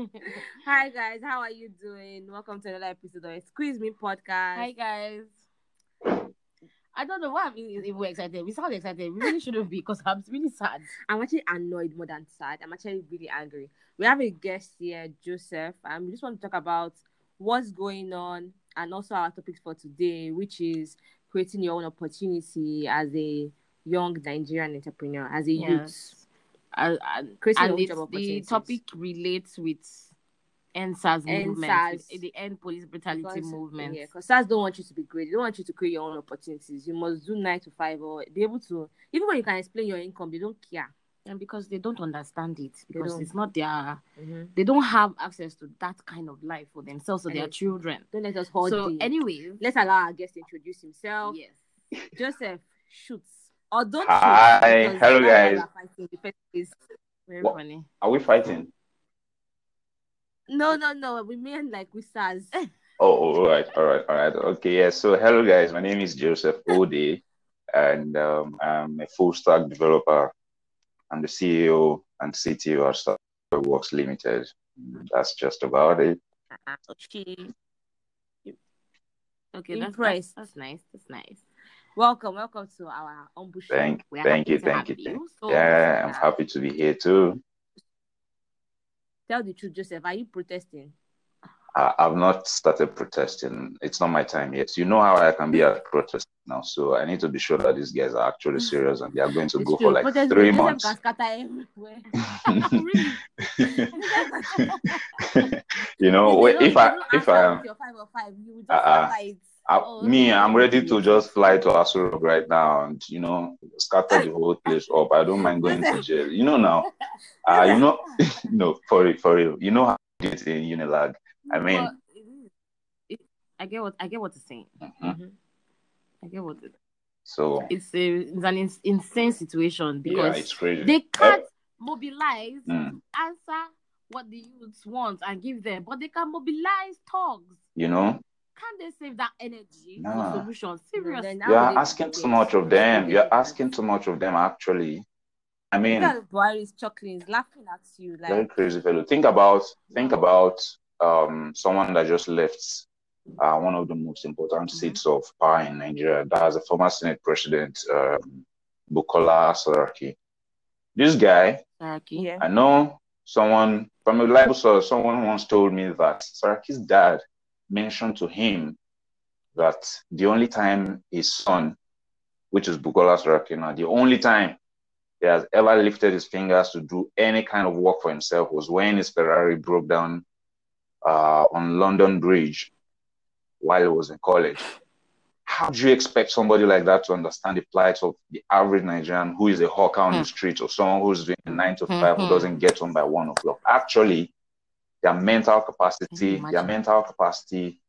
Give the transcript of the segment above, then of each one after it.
Hi guys, how are you doing? Welcome to another episode of Squeeze Me Podcast. Hi guys. I don't know why I'm even excited. We sound excited. We really shouldn't be because I'm really sad. I'm actually annoyed more than sad. I'm actually really angry. We have a guest here, Joseph, and we just want to talk about what's going on and also our topics for today, which is creating your own opportunity as a young Nigerian entrepreneur, as a youth. Yes. And, and, Creating your and the topic relates with EndSARS movement, EndSARS. the end police brutality Because- movement. Yeah, because SARS don't want you to be great. They don't want you to create your own opportunities. You must do nine to five or be able to even when you can explain your income, they don't care. And because they don't understand it, because it's not their, mm-hmm. they don't have access to that kind of life for themselves or And their children. Don't let us hold So, anyways, let's allow our guest to introduce himself. yes. Joseph shoots. Or don't Hi, shoot, hello, guys. we're fighting in the first place. Very What? funny. Are we fighting? No, no, no. We mean like with SARS. Oh, oh, all right, all right, all right. Okay, yeah. So, hello, guys. My name is Joseph Ode, and um, I'm a full stack developer. I'm the CEO and CTO at Startup Works Limited. That's just about it. Okay. Okay, that's, that's, that's nice. That's nice. Welcome, welcome to our ambush. Thank, thank you, thank have you. So, Yeah, I'm uh, happy to be here too. Tell the truth, Joseph. Are you protesting? I, I've not started protesting. It's not my time yet. You know how I can be at protest now, so I need to be sure that these guys are actually serious and they are going to It's go true. for like Protest- three months. can scatter everywhere. you know, If they if I if answer I with your five or five, you will just scatter it. I, Oh, me. I'm ready to just fly to Asuro right now and you know scatter the whole place up. I don't mind going to jail. You know now, uh, you know, no, for real, for real. You know how it is in Unilag. I mean, it- I get what I get what you're saying. mhm. I get what it, so it's a it's an ins- insane situation yeah, because crazy. they can't mobilize, Mm, answer what the youths want and give them, but they can mobilize thugs. you know, Can they save that energy Nah. for solution? Seriously. then you are asking too much of them. You're asking too much of them. Actually, I mean, Look at Buhari is chuckling, he's laughing at you. Like, very crazy fellow. Think about think about um someone that just left uh, one of the most important Mhm. seats of power in Nigeria. That's the former Senate President um, Bukola Saraki. This guy, Saraki. yeah. I know someone from a reliable source. Someone once told me that Saraki's dad mentioned to him that the only time his son, which is Bukola Saraki now, the only time he has ever lifted his fingers to do any kind of work for himself was when his Ferrari broke down uh, on London Bridge while he was in college. How do you expect somebody like that to understand the plight of the average Nigerian who is a hawker on the Hmm. street or someone who's doing a nine to five who Mhm. doesn't get home by one o'clock? Actually, their mental capacity, their mental capacity,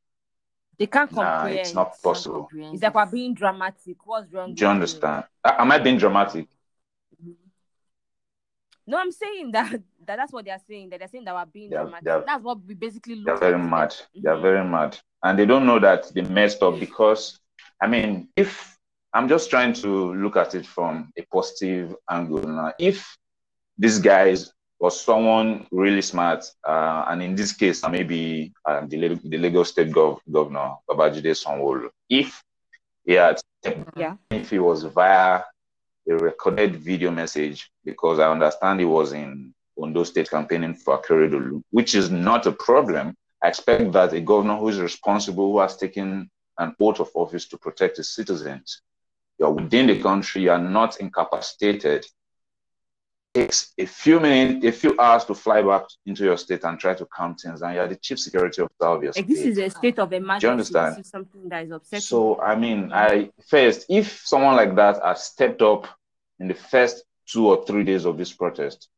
They can't nah, it's not possible. It's like we're being dramatic. What's wrong? Do you understand? A- Am I being dramatic? No, I'm saying that, that that's what they're saying. That they're saying that we're being They're, dramatic. they're, That's what we basically look they're very like. mad. They're Mhm. very mad. And they don't know that they messed up because, I mean, if I'm just trying to look at it from a positive angle now, if these guys was someone really smart, uh, and in this case, maybe uh, the, the Lagos State gov- governor, Babajide Sanwo-Olu, if he had Yeah. if he was via a recorded video message, because I understand he was in Ondo State campaigning for Akeredolu, which is not a problem. I expect that a governor who is responsible, who has taken an oath of office to protect his citizens, you're within the country, you are not incapacitated. It takes a few minutes, a few hours to fly back into your state and try to calm things down. You're the chief security officer of your state. this is a state of emergency. Do you understand? This is something that is upsetting. So I mean, I first, if someone like that had stepped up in the first two or three days of this protest,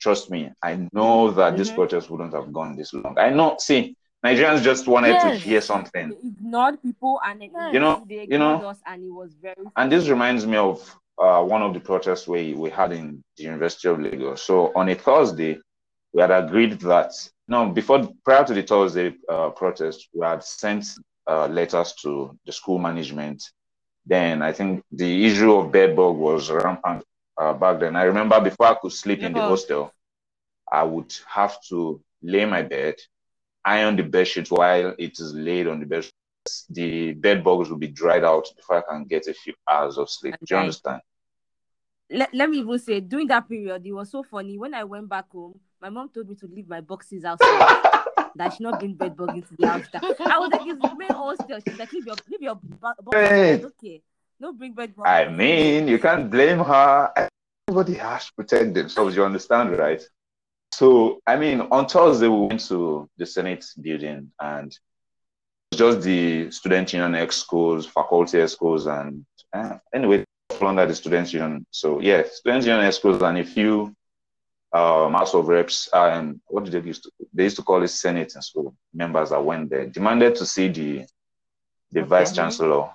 trust me, I know that this Mhm. protest wouldn't have gone this long. I know. See, Nigerians just wanted to hear something, they ignored people and You know- they you know- us and it was very and this reminds me of uh, one of the protests we we had in the University of Lagos. So on a Thursday, we had agreed that no, before prior to the Thursday uh, protest, we had sent uh, letters to the school management. Then I think the issue of bedbug was rampant uh, back then. I remember before I could sleep in the hostel, I would have to lay my bed, iron the bed sheet while it is laid on the bed. The bed bugs will be dried out before I can get a few hours of sleep. Do you understand? let, let me even say during that period it was so funny when i went back home my mom told me to leave my boxes outside that should not bring bed bug into the house i was like it's main hostel she's like leave your leave your bo- boxes Hey. okay no bring bed bug I mean, you can't blame her. Everybody has to protect themselves. You understand, right? So, I mean, on Thursday we went to the Senate building, and just the student union ex schools, faculty schools, and uh, anyway, under the student union. So, yeah, student union schools and a few um, House of Reps. Um, what did they used to? They used to call it Senate and school members that went there demanded to see the the Okay. vice chancellor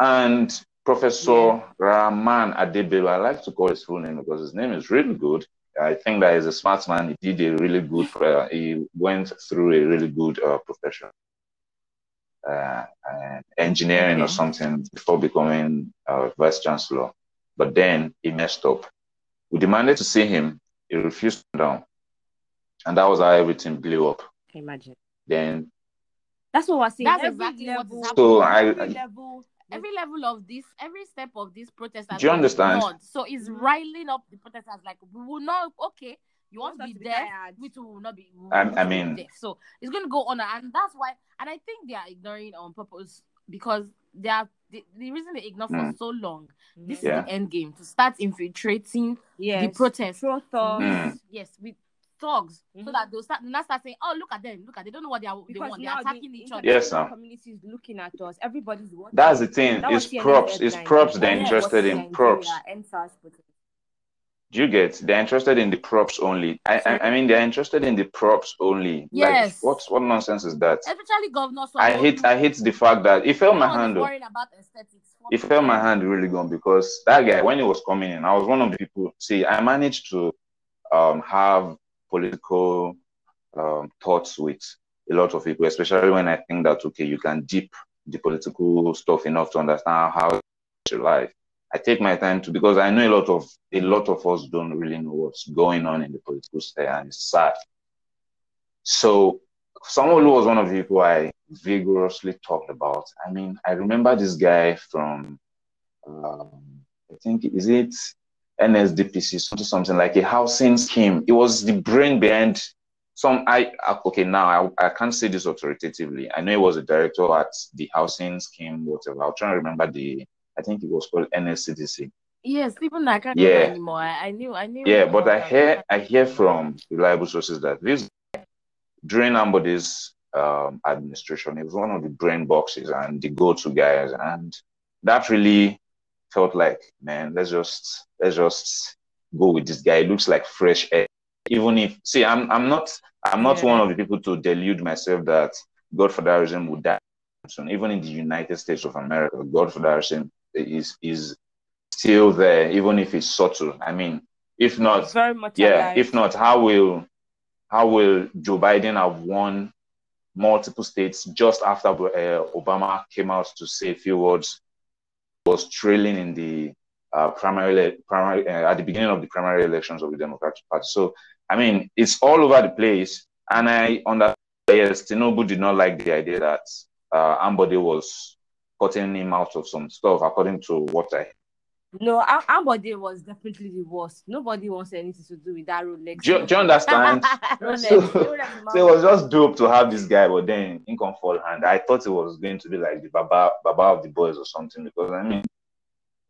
and Professor Rahman Adebelo. I like to call his full name because his name is really good. I think that he's a smart man. He did a really good. Uh, he went through a really good uh, profession, uh, uh, engineering or something before becoming uh, vice chancellor. But then he messed up. We demanded to see him. He refused to come down, and that was how everything blew up. Imagine Then that's what we're saying That's every exactly what is level, happening. So I- every I- level every level of this, every step of this protest has Do you understand? ignored. So it's Mhm. riling up the protesters like we will not okay. You want to be to be there, tired. we too will not be. we I- I not be mean- there. so it's going to go on, and that's why. And I think they are ignoring on purpose because they are the, the reason they ignore for Mm. so long. This Yeah. is the end game to start infiltrating yes. the protest. Throw thugs. Mm. Yes, with thugs, so Mhm. that they'll start they'll start saying, "Oh, look at them! Look at they don't know what they are they because want. They're attacking the each other." Yes, international sir. community is looking at us everybody's watching that's the thing. That It's props. It's props they're interested in. Props. Nigeria, EndSARS protest. Do you get? They're interested in the props only. I, I, I mean, they're interested in the props only. Yes. Like, what what nonsense is that? Especially Governor I hate I hate the fact that it felt my hand. Worrying about aesthetics. It felt my hand really gone because that guy, when he was coming in, I was one of the people. See, I managed to um, have political um, thoughts with a lot of people, especially when I think that okay, you can deep the political stuff enough to understand how to life. I take my time to because I know a lot of a lot of us don't really know what's going on in the political sphere, and it's sad. So, someone who was one of the people I vigorously talked about. I mean, I remember this guy from, um, I think, is it NSDPC, something, something like a housing scheme. It was the brain behind some. I okay now I, I can't say this authoritatively. I know he was a director at the housing scheme, whatever. I'll try to remember the. I think it was called NSCDC. Yes, even I can't Yeah. anymore. I, I knew, I knew. Yeah, but I hear. I hear from reliable sources that this during Ambode's um, administration, he was one of the brain boxes and the go-to guys, and that really felt like, man, let's just let's just go with this guy. He looks like fresh air. Even if see, I'm I'm not I'm not Yeah. one of the people to delude myself that God Godfatherism would die soon. Even in the United States of America, God Godfatherism is is still there, even if it's subtle. I mean, if not, very much yeah, alive. if not, how will how will Joe Biden have won multiple states just after uh, Obama came out to say a few words? Was trailing in the uh, primary primary uh, at the beginning of the primary elections of the Democratic Party. So I mean, it's all over the place, and I understand. Yes, Tinubu did not like the idea that uh, Ambode was cutting him out of some stuff, according to what I No, Am- Ambode was definitely the worst. Nobody wants anything to do with that Rolex. do, you- do you understand? So- So it was just dope to have this guy, but then in come fall hand. I thought it was going to be like the Baba Baba of the boys or something because I mean,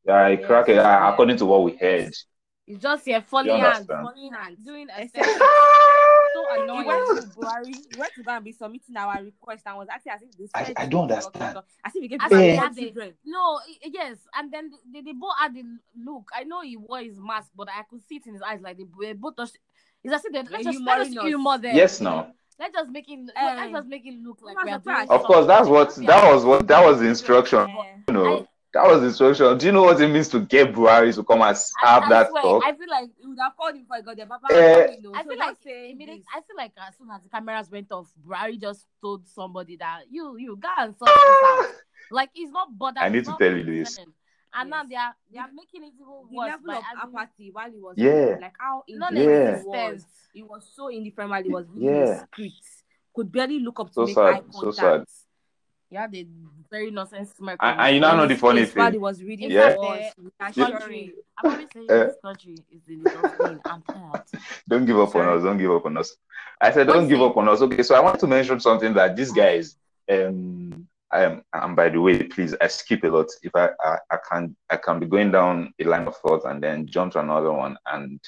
yeah, Yes, crack it, yeah. according to what we heard. It's just here falling You hands, understand? falling hands, doing a aesthetics. so He annoying. went to Buhari. He went to go and be submitting our request and was actually as if this. I- I don't understand. I if we gave As people if yeah. they had children. No, yes, and then they, they both had the look. I know he wore his mask, but I could see it in his eyes, like they they both. Touched, it's as if they let's just let us humoring us. humor them. Yes, no. Let's just make it. Eh. let's just make it look like we are doing. surprised. Of course, that's what that was what that was the instruction. Yeah. You know, I- that was the instruction. Do you know what it means to get Buhari to come and I, have I that swear, talk? I feel like He would have called him for God. Baba, Eh, you know, I so feel just like say. I feel like as soon as the cameras went off, Buhari just told somebody that you you go and sort this out. Like he's not bothered. I need to tell you this. concerned. and now they are they are making it even The worse level by of adding apathy while he was Yeah. like how Yeah. indifferent he was. He was so indifferent while he was reading Yeah. the script. Could barely look up to So make sad, eye so contact. sad. Yeah, the very nonsense smirk. And, on and you his now know the funny face while thing. was reading Yeah. it was country, I'm always saying this country is the dustbin. I'm tired. Don't give up Sorry. on us. Don't give up on us. I said, don't you give say? up on us. Okay, so I want to mention something that these guys, um, um, and by the way, please, I skip a lot. If I, I, I can, I can be going down a line of thought and then jump to another one and find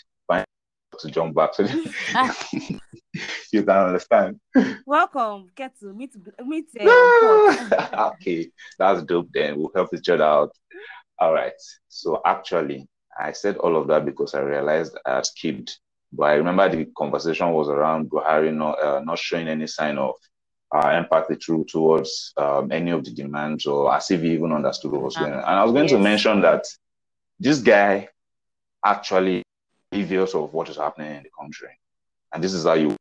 to jump back so you can understand. Welcome, Ketu. Meet meet uh, okay, that's dope. Then we'll help each other out. All right. So actually, I said all of that because I realized I had skipped. But I remember the conversation was around Buhari not uh, not showing any sign of uh, empathy through towards um, any of the demands, or as if he even understood what was going on. And I was going to mention that this guy actually of what is happening in the country, and this is how you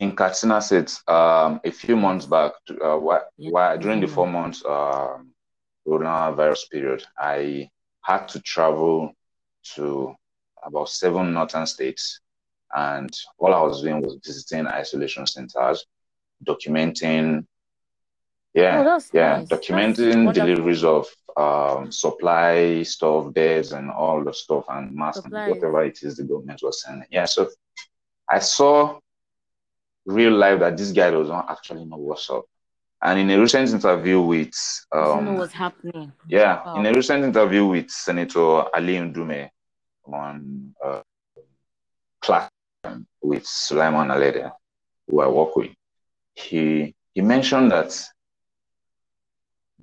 in Katsina State, um, a few months back, uh, wh- Yeah. wh- during the Mhm. four months um, coronavirus period, I had to travel to about seven northern states, and all I was doing was visiting isolation centers, documenting, yeah, Oh, yeah, nice. Documenting deliveries of um, supply stuff, beds, and all the stuff, and masks, and whatever it is the government was sending. Yeah, so I saw real life that this guy does not actually know what's up. And in a recent interview with, know um, what's happening. yeah, Wow. in a recent interview with Senator Ali Ndume on uh, class with Sulaiman Aledeh, who I work with, he he mentioned that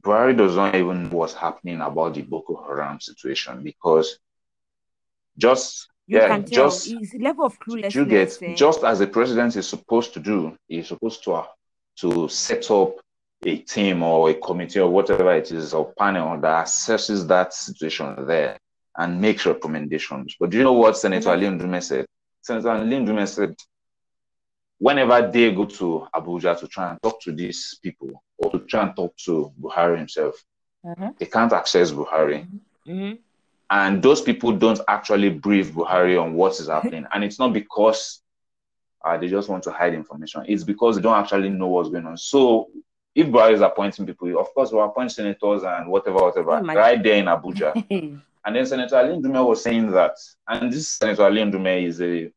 Buhari does not even know what's happening about the Boko Haram situation because just You yeah, just his level of cluelessness. you get eh, just as the president is supposed to do, he's supposed to uh, to set up a team or a committee or whatever it is or panel that assesses that situation there and makes recommendations. But do you know what Senator Ali Ndume said? Senator Ali Ndume said, whenever they go to Abuja to try and talk to these people or to try and talk to Buhari himself, Mhm. they can't access Buhari mhm. and those people don't actually brief Buhari on what is happening. And it's not because uh, they just want to hide information. It's because they don't actually know what's going on. So if Buhari is appointing people, of course, we'll appoint senators and whatever, whatever, Imagine. right there in Abuja. and then Senator Ali Ndume was saying that, and this Senator Ali Ndume is a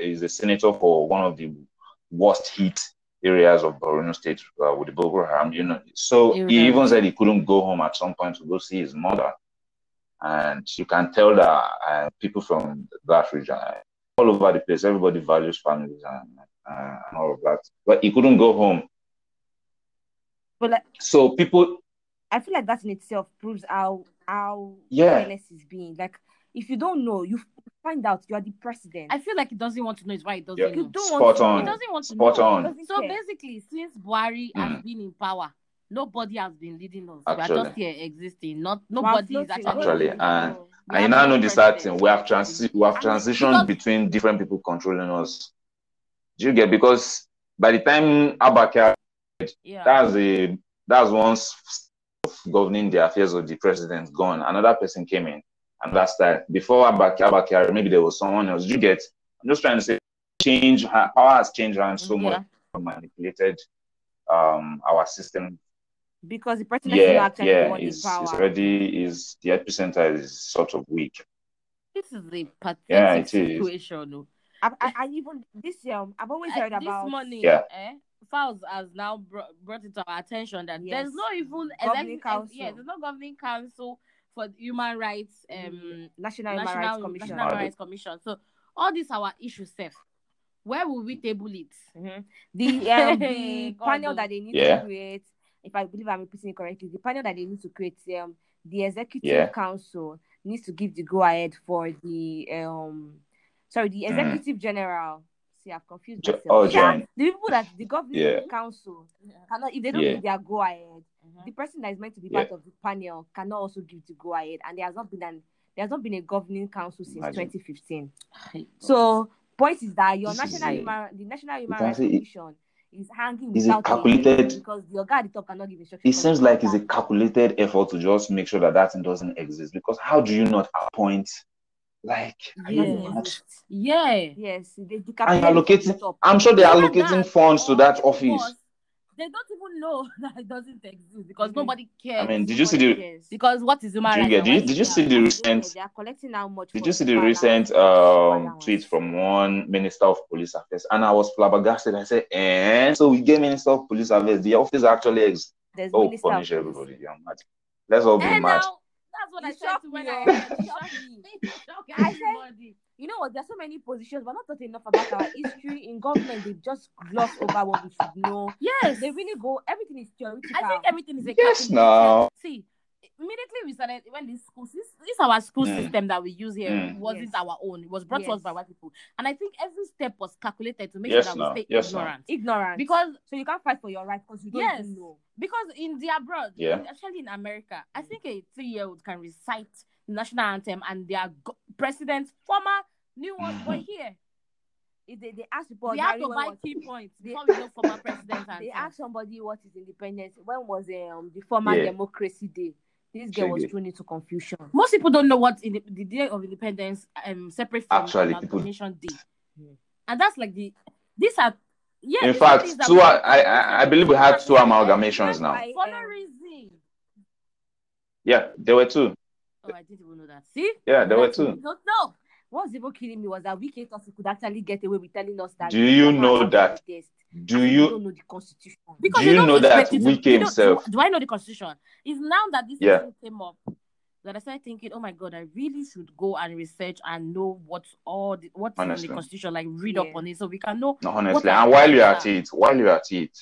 is a senator for one of the worst hit areas of Borno State uh, with the Boko Haram. You know, so he even said he couldn't go home at some point to go see his mother and you can tell that uh, people from that region, uh, all over the place, everybody values families and, uh, and all of that. But he couldn't go home. But like, So people, I feel like that in itself proves how how Yeah. careless is being. Like if you don't know, you find out you are the president. I feel like he doesn't want to know. It's why he doesn't Yeah. you don't spot want to on, He doesn't want to spot know. on. Doesn't So care. basically, since Buhari Mm. has been in power, nobody has been leading us. We are Actually. just here existing. Not We're nobody is actually. Actually, and- us. We And you now know the sad thing. We have transi- we have transitioned because- between different people controlling us. Do you get? Because by the time Abaka, Yeah. that's the that's once governing the affairs of the president gone. Another person came in, and that's that. Before Abaka, Abaka, maybe there was someone else. You get? I'm just trying to say, change ha- power has changed hands so yeah. much, manipulated um our system because the president is yeah, not actually the yeah, one in is power. is already is the epicenter is sort of weak. This is a pathetic Yeah, it is. situation. oh. I, I, I even this um I've always Uh, heard this about morning, Yeah. eh, Falz has now brought, brought it to our attention that Yes. there's no even Governing executive, council. yeah, there's no governing council for human rights, um, Mm, National Human National Rights Commission. National Rights Commission. So all these our issues, safe. Where will we table it? Mhm. The um the panel that they need Yeah. to create, if I believe I'm repeating it correctly, the panel that they need to create, um, the executive Yeah. council needs to give the go ahead for the um, sorry, the Mhm. executive general. See, I've confused Jo- myself. oh, Yeah, John. the people that the governing Yeah. council cannot, if they don't Yeah. give their go ahead, Mhm. the person that is meant to be Yeah. part of the panel cannot also give the go ahead, and there has not been an there has not been a governing council since Imagine. 2015. So point is that your This national a- human the National Human Rights Commission is hanging Is it without a- calculated? because your guy at the top cannot give instructions. It seems like it's a calculated effort to just make sure that that thing doesn't exist. Because how do you not appoint, like, are you Yes. mad? Yeah. Yes, they, they And you're it from the allocating. I'm sure they're Either allocating that funds to that office. They don't even know that it doesn't exist because nobody cares. I mean, did you see the cares. because what is human Do you get- did you- did you see the recent- They are collecting how much. Did you see the recent allowance, um, tweet from one minister of police affairs? And I was flabbergasted. I said, eh, so we get minister of police affairs. The office actually exists. There's Oh, punish everybody. I'm mad. Let's all be And mad. now that's what You I said to when me, I oh. You Shock shocked me. Shock I said- everybody. You know what? There's so many positions, but not talking enough about our history in government. They just gloss over what we should know. Yes. They really go. Everything is theoretical. I think everything is a Yes, now. See, immediately we started when this school this, this our school Mm. system that we use here Mm. wasn't Yes. our own. It was brought to us by white people, and I think every step was calculated to make Yes, sure that now. we stay Yes, now. ignorant. ignorant Because so you can't fight for your right because you don't Yes. know. because in the abroad, Yeah. especially in America, I think a three-year-old can recite the national anthem and their go- president, former new one, but here If they, they ask people, we have to buy key points they- before former president. they ask somebody what is independence. When was um, the former Yeah. democracy day? This girl was Shege. thrown into confusion. Most people don't know what in the, the day of independence um separate from Actually, people- amalgamation day, and that's like the these are yeah. In fact, two are- I- I- I believe we had two amalgamations now. For no reason. Yeah, there were two. Oh, I didn't even know that. See, Yeah, there were two. we don't know. What's even killing me was that we thought we could actually get away with telling us that. Do you know that- of. Do you don't know the constitution. Because Do they you don't know that expect you to- Wike you don't- himself- Do, do I know the constitution? It's now that this Yeah. issue came up that I started thinking, oh my god, I really should go and research and know what's all the, what's in the constitution, like read Yeah. up on it, so we can know. No, honestly, and while you're at it, while you're at it,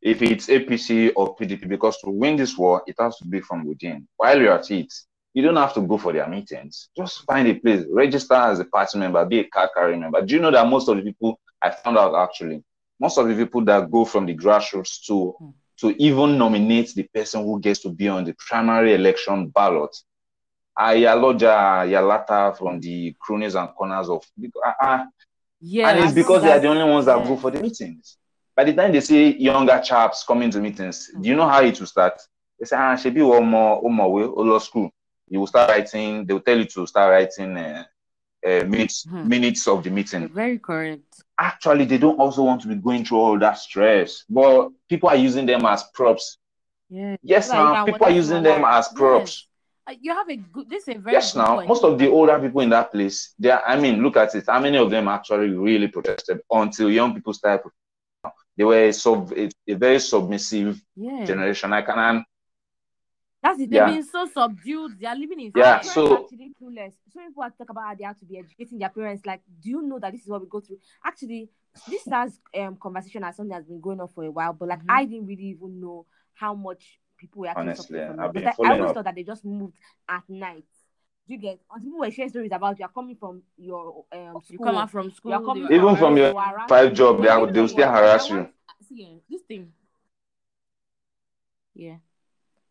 if it's APC or PDP, because to win this war, it has to be from within. While you're at it, you don't have to go for their meetings. Just find a place, register as a party member, be a card carrying member. Do you know that most of the people I found out actually, most of the people that go from the grassroots to Hmm. to even nominate the person who gets to be on the primary election ballot are Yaloja, Yalata from the cronies and corners of uh, uh, Yeah, and it's because they are the only ones that go for the meetings. By the time they see younger chaps coming to meetings, do you know how it will start? They say, ah, should be one more, one more way, or law school. You will start writing, they will tell you to start writing uh, uh, minutes, Hmm. minutes of the You're meeting. very correct. Actually, they don't also want to be going through all that stress, but people are using them as props. Yeah. Yes, Like, now people are using them as props. Uh, You have a good. This is a very Yes, now point. most of the older people in that place, they are, I mean, look at it. How many of them actually really protested until young people started? protesting? They were a, sub, a, a very submissive yeah. generation. I can, and That's it. They've Yeah. been so subdued. They are living in Yeah, so- parents actually clueless. So many people are talk about how they have to be educating their parents. Like, do you know that this is what we go through? Actually, this has um conversation as something that's been going on for a while, but like Mhm. I didn't really even know how much people were actually Honestly, suffering from I've been Because I, I following always up. thought that they just moved at night. Do you get? Until people were sharing stories about you are coming from your um You school. come out from school. you are coming Even from your they will harass five job, they, are, you they will still harass you. See, this thing. Yeah.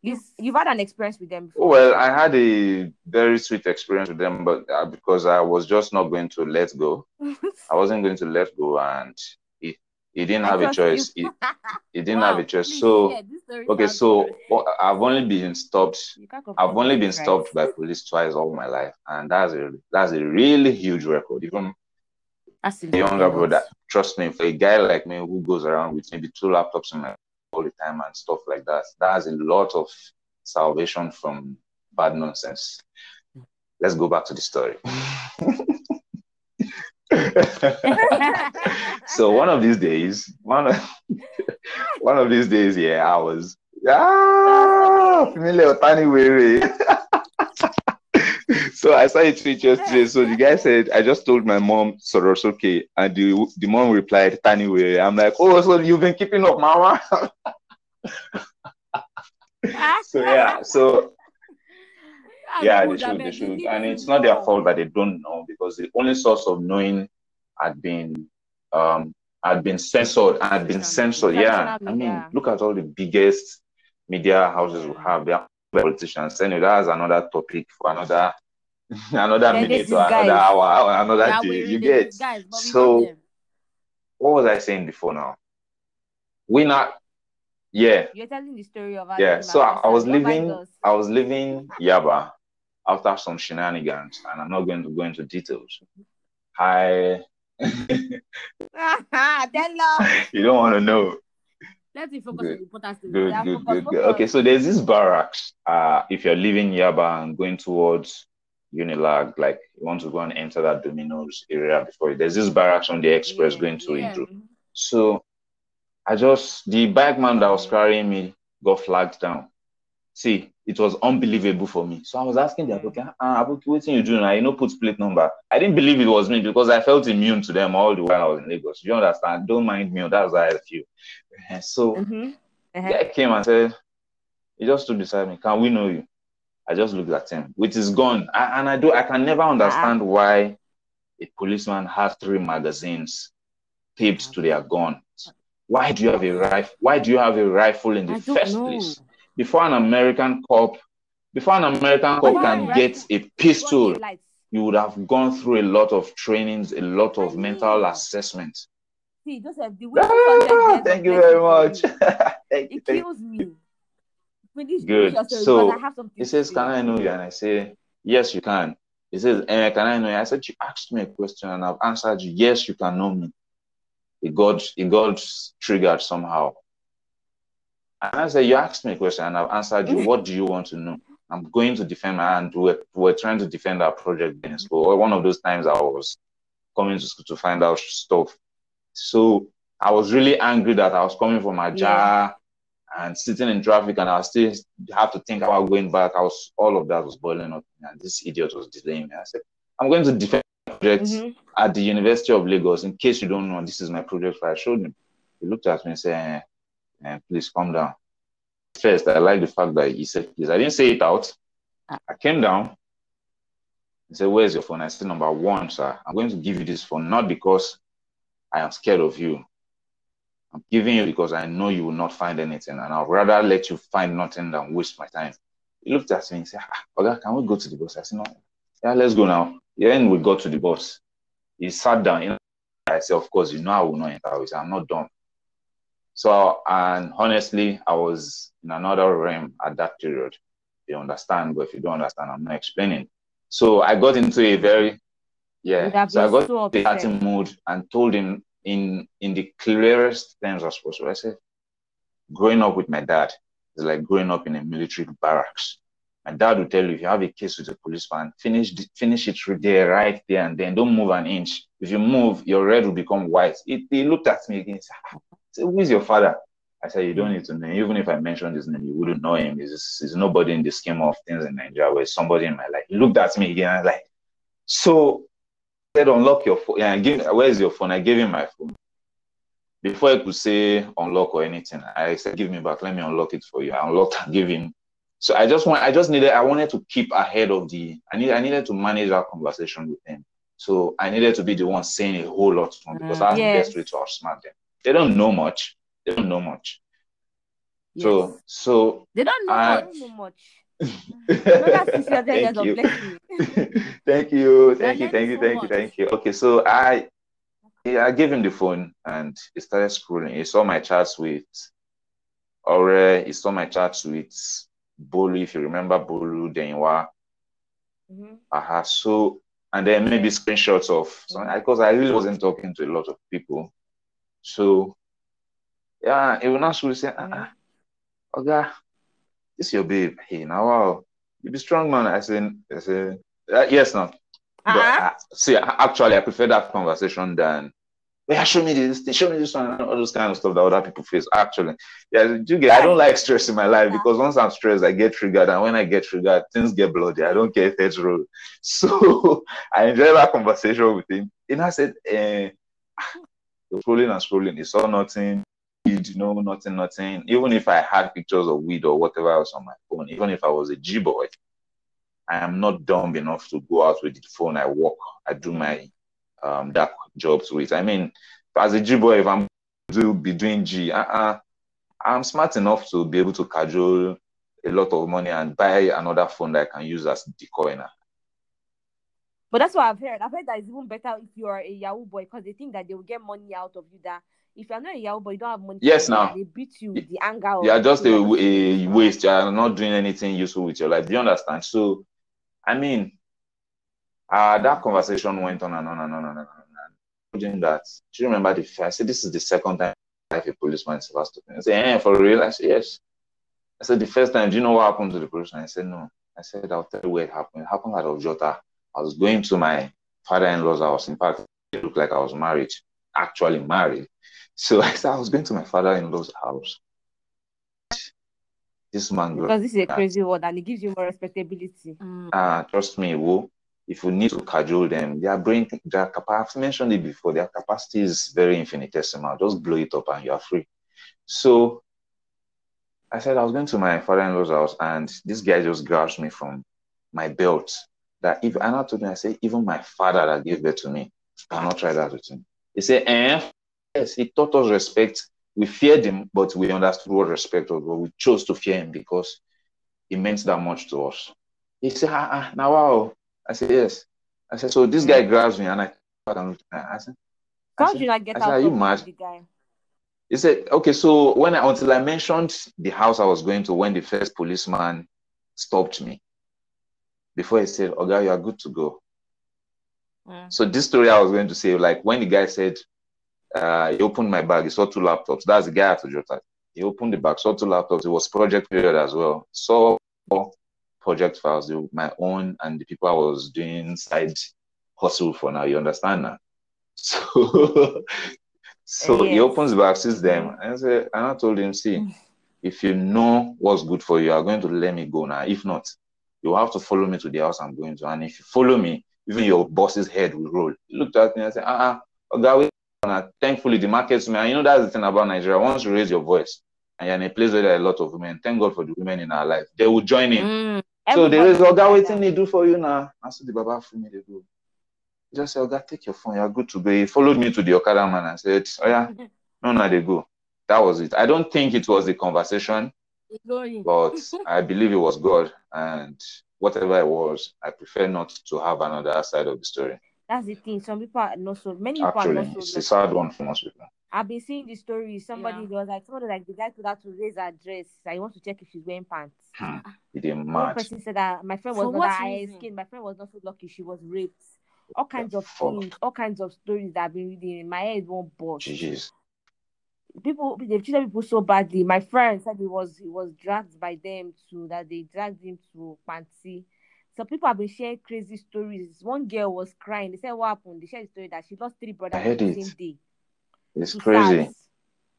You, you've had an experience with them before. Well, I had a very sweet experience with them, but uh, because I was just not going to let go, I wasn't going to let go, and he, he didn't I have a choice. He, he didn't Wow, have a choice. please So, story okay, so oh, I've only been stopped You can't complain I've only been right? stopped by police twice all my life, and that's a that's a really huge record. Even That's the younger brother, trust me, for a guy like me who goes around with maybe two laptops in my all the time and stuff like that, that's a lot of salvation from bad nonsense. Let's go back to the story. so one of these days, one of one of these days, yeah, I was ah familiar tiny way. So I saw a tweet yesterday. So the guy said, I just told my mom Sorosoke, and the the mom replied tiny way. I'm like, oh, so you've been keeping up, mama. so yeah, so yeah, they should, they should, and it's not their fault that they don't know because the only source of knowing had been um had been censored had been censored. Yeah, I mean, look at all the biggest media houses we have. They politicians. Anyway, that's another topic for another another Yeah, minute or another hour, another Yeah, day. You get guys, so. What was I saying before now? we not yeah You're telling the story of yeah so I, I was across us. What about living i was living yaba after some shenanigans and i'm not going to go into details i you don't want to know Let's be focused Good. on the important things. good good good good okay so there's this barracks uh if you're leaving yaba and going towards unilag like you want to go and enter that domino's area before you there's this barracks on the express Yeah, going to Yeah. So I just the bike man that was carrying me got flagged down. See, it was unbelievable for me. So I was asking the Mm. advocate, ah, advocate, what you doing? I you know put plate number. I didn't believe it was me because I felt immune to them all the while I was in Lagos. You understand? Don't mind me. That's how I feel. So Mhm. Uh-huh. guy came and said, he just stood beside me. Can we know you? I just looked at him which is gone. I, and I do. I can never understand why a policeman has three magazines taped to their gun. Why do you have a rifle? Why do you have a rifle in the first know. place? Before an American cop, before an American cop can get a pistol, you would have gone through a lot of trainings, a lot of mental assessment. See, Joseph, the way Ah, thank you very much. thank. It you. kills me. Finish, Good. finish your story So, I have something He says. Can I know you? And I say, Yes, you can. He says, eh, Can I know you? I said, You asked me a question and I've answered you. Yes, you can know me. It got, it got triggered somehow. And I said, You asked me a question and I've answered you. What do you want to know? I'm going to defend my and we're, we're trying to defend our project in school. One of those times I was coming to school to find out stuff. So I was really angry that I was coming from Aja Yeah. And sitting in traffic and I still have to think about going back. I was all of that was boiling up and this idiot was delaying me. I said, I'm going to defend project Mhm. at the University of Lagos. In case you don't know, this is my project. I showed him. He looked at me and said, eh, eh, please calm down. First, I like the fact that he said, please. I didn't say it out. I came down. He said, Where's your phone? I said, Number one, sir, I'm going to give you this phone, not because I am scared of you. I'm giving you because I know you will not find anything, and I'd rather let you find nothing than waste my time. He looked at me and said, ah, Oga, can we go to the bus? I said, No, yeah, let's go now. Then we got to the bus. He sat down. You know, I said, Of course, you know I will not enter. He said, I'm not dumb. So, and honestly, I was in another realm at that period. You understand, but if you don't understand, I'm not explaining. So I got into a very, yeah. So I got so the upset. mood and told him in in the clearest terms as possible. I said, growing up with my dad is like growing up in a military barracks. My dad will tell you if you have a case with a policeman, finish finish it right there, right there, and then don't move an inch. If you move, your red will become white. It, he looked at me again. He said, "Ah." Who is your father? I said, You don't need to know. Even if I mentioned his name, you wouldn't know him. He's, he's nobody in the scheme of things in Nigeria, where somebody in my life. He looked at me again. I was like, So said, Unlock your phone. Yeah, give, where's your phone? I gave him my phone. Before I could say unlock or anything, I said, Give me back. Let me unlock it for you. I unlocked and gave him. So I just want, I just needed, I wanted to keep ahead of the, I need, I needed to manage that conversation with him. So I needed to be the one saying a whole lot to him because Mm. that's Yes. the best way to outsmart them. They don't know much. They don't know much. So, Yes. so They don't know I don't know much. Thank you. thank you, thank you, thank you, thank you, thank you. Okay, so I, yeah, I gave him the phone and he started scrolling. He saw my chats with Ore. He saw my chats with Bolu. If you remember Bolu, Denwa. Mhm. Aha. So, and then maybe screenshots of something because I really wasn't talking to a lot of people. So, yeah, it will not really say, ah, Oga, this your babe. Hey, now, wow, you be strong, man. I said, I said, uh, yes, no. But Uh-uh. uh, see, actually, I prefer that conversation than, yeah, show me this, thing, show me this one, and all those kind of stuff that other people face. Actually, yeah, you get, I don't like stress in my life because once I'm stressed, I get triggered, and when I get triggered, things get bloody. I don't care if it's roll. So I enjoy that conversation with him. And I said, eh, scrolling and scrolling, he saw nothing. Weed, no, nothing, nothing. Even if I had pictures of weed or whatever else on my phone, even if I was a G boy, I am not dumb enough to go out with the phone. I work, I do my um, dark jobs with. I mean, as a G boy, if I'm to be doing G, uh-uh, I'm smart enough to be able to cajole a lot of money and buy another phone that I can use as decoy. But that's what I've heard. I've heard that it's even better if you're a Yahoo boy because they think that they will get money out of you. That if you're not a Yahoo boy, you don't have money. Yes, now. They beat you with the anger. You are just a, a waste. You are not doing anything useful with your life. Do you understand? So, I mean, uh, that conversation went on and on and on and on. And on. That. Do you remember the? first- I said this is the second time I have a policeman in to. I said, eh, for real? I said yes. I said the first time. Do you know what happened to the policeman? I said no. I said I'll tell you where it happened. It happened at Ojota. I was going to my father-in-law's house. In fact, it looked like I was married, actually married. So I said I was going to my father-in-law's house. This man, Because this is a crazy word and it gives you more respectability. Mm. uh, trust me, wo, if you need to cajole them, their brain, their capacity, I've mentioned it before, their capacity is very infinitesimal. Just blow it up and you are free. So I said I was going to my father-in-law's house and this guy just grabs me from my belt. That if Anna told me, I said, even my father that gave birth to me cannot try that with him. He said, eh? Yes, he taught us respect. We feared him, but we understood what respect was, but we chose to fear him because he meant that much to us. He said, ah, ah, now wow. I said, yes. I said, so this guy grabs me and I, I said, I How did you not get I said, out are you mad? the guy? He said, okay, so when I, until I mentioned the house I was going to when the first policeman stopped me, before he said, Okay, you are good to go. Mm. So this story I was going to say, like when the guy said, uh, he opened my bag, he saw two laptops. That's the guy at Toyota. He opened the bag, saw two laptops. It was project period as well. Saw project files, my own and the people I was doing side hustle for now. You understand now? So, so he opens the bag, sees them, and I said, and I told him, see, if you know what's good for you, you are going to let me go now. If not, you have to follow me to the house I'm going to. And if you follow me, even your boss's head will roll. He looked at me and said, uh uh Thankfully, the market's man, you know, that's the thing about Nigeria. Once you raise your voice and you're in a place where there are a lot of women, thank God for the women in our life. They will join in. Mm. So raise, is Oga, waiting they do for you now. I said, the Baba for me, they do. Just said, Oga, take your phone. You're good to go. He followed me to the Okada man and said, Oh, yeah, no, no, they go. That was it. I don't think it was the conversation, but I believe it was God. And whatever it was, I prefer not to have another side of the story. That's the thing. Some people are not so many people are Actually, not so it's a sad one for most people. I've been seeing the story. Somebody Yeah. there was like somebody like the guy told her to raise her dress. I he wants to check if she's wearing pants. Hmm. He did One person said that my friend For was not that high skin. My friend was not so lucky. She was raped. All kinds of fuck? things, all kinds of stories that I've been reading. In my head won't bust. GG's. People they've treated people so badly. My friend said he was he was dragged by them to that they dragged him to Panti. So people have been sharing crazy stories. One girl was crying. They said what happened. They shared the story that she lost three brothers I heard on the it. same day. It's to crazy. SARS.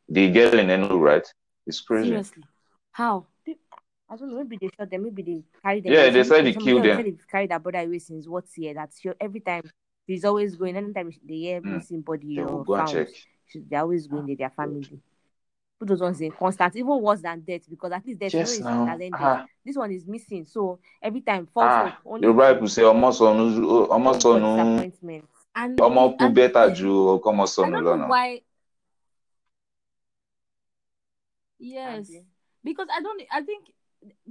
The girl in Enu, right? It's crazy. Seriously. How? I don't know. Maybe they shot them. Maybe they carried them. Yeah, they said they killed them. They've carried their brother away since what year? That's she, every time he's always going. Anytime they hear Hmm. missing body They or go and found, check. they're always going there. Their family. Put those ones in constant, even worse than death, because at least death Yes, is- now. has ended. Ah, This one is missing. So every time false ah. hope. Only Yorùbá to- people say ọmọ sọnù ọmọ only for sọnù disappointment. And ọmọ kú and- bẹ́tà ju ọkọ ọmọ I sọnù don't know why. Yes, Abi. because I don't. I think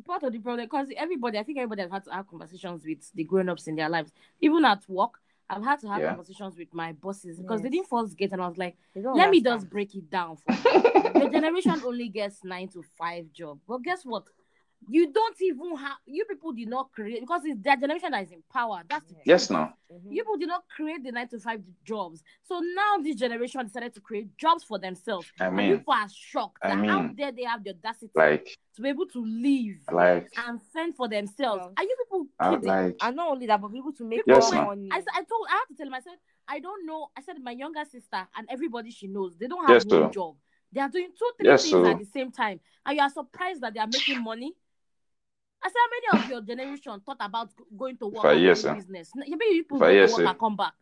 part of the problem because everybody. I think everybody has had to have conversations with the grown-ups in their lives, even at work. I've had to have Yeah. conversations with my bosses because they didn't first get, and I was like, They don't let me just break it down for you. Your generation only gets nine to five job. But guess what? You don't even have you people did not create because it's their generation that is in power. That's the Yes, truth. now. Mhm. You people did not create the nine to five jobs. So now this generation decided to create jobs for themselves. I and mean, people are shocked I that how mean, dare they have the audacity like, to be able to live like, and fend for themselves. Well, Are you people uh, kidding? like, And not only that, but people to make Yes, money. I, I told I have to tell myself I don't know. I said my younger sister and everybody she knows, they don't have Yes, one sir. job. They are doing two, three Yes, things sir. at the same time. And you are surprised that they are making money. I said, how many of your generation thought about going to work I and hear, doing sir. business? Maybe you people If I go hear, work and come back.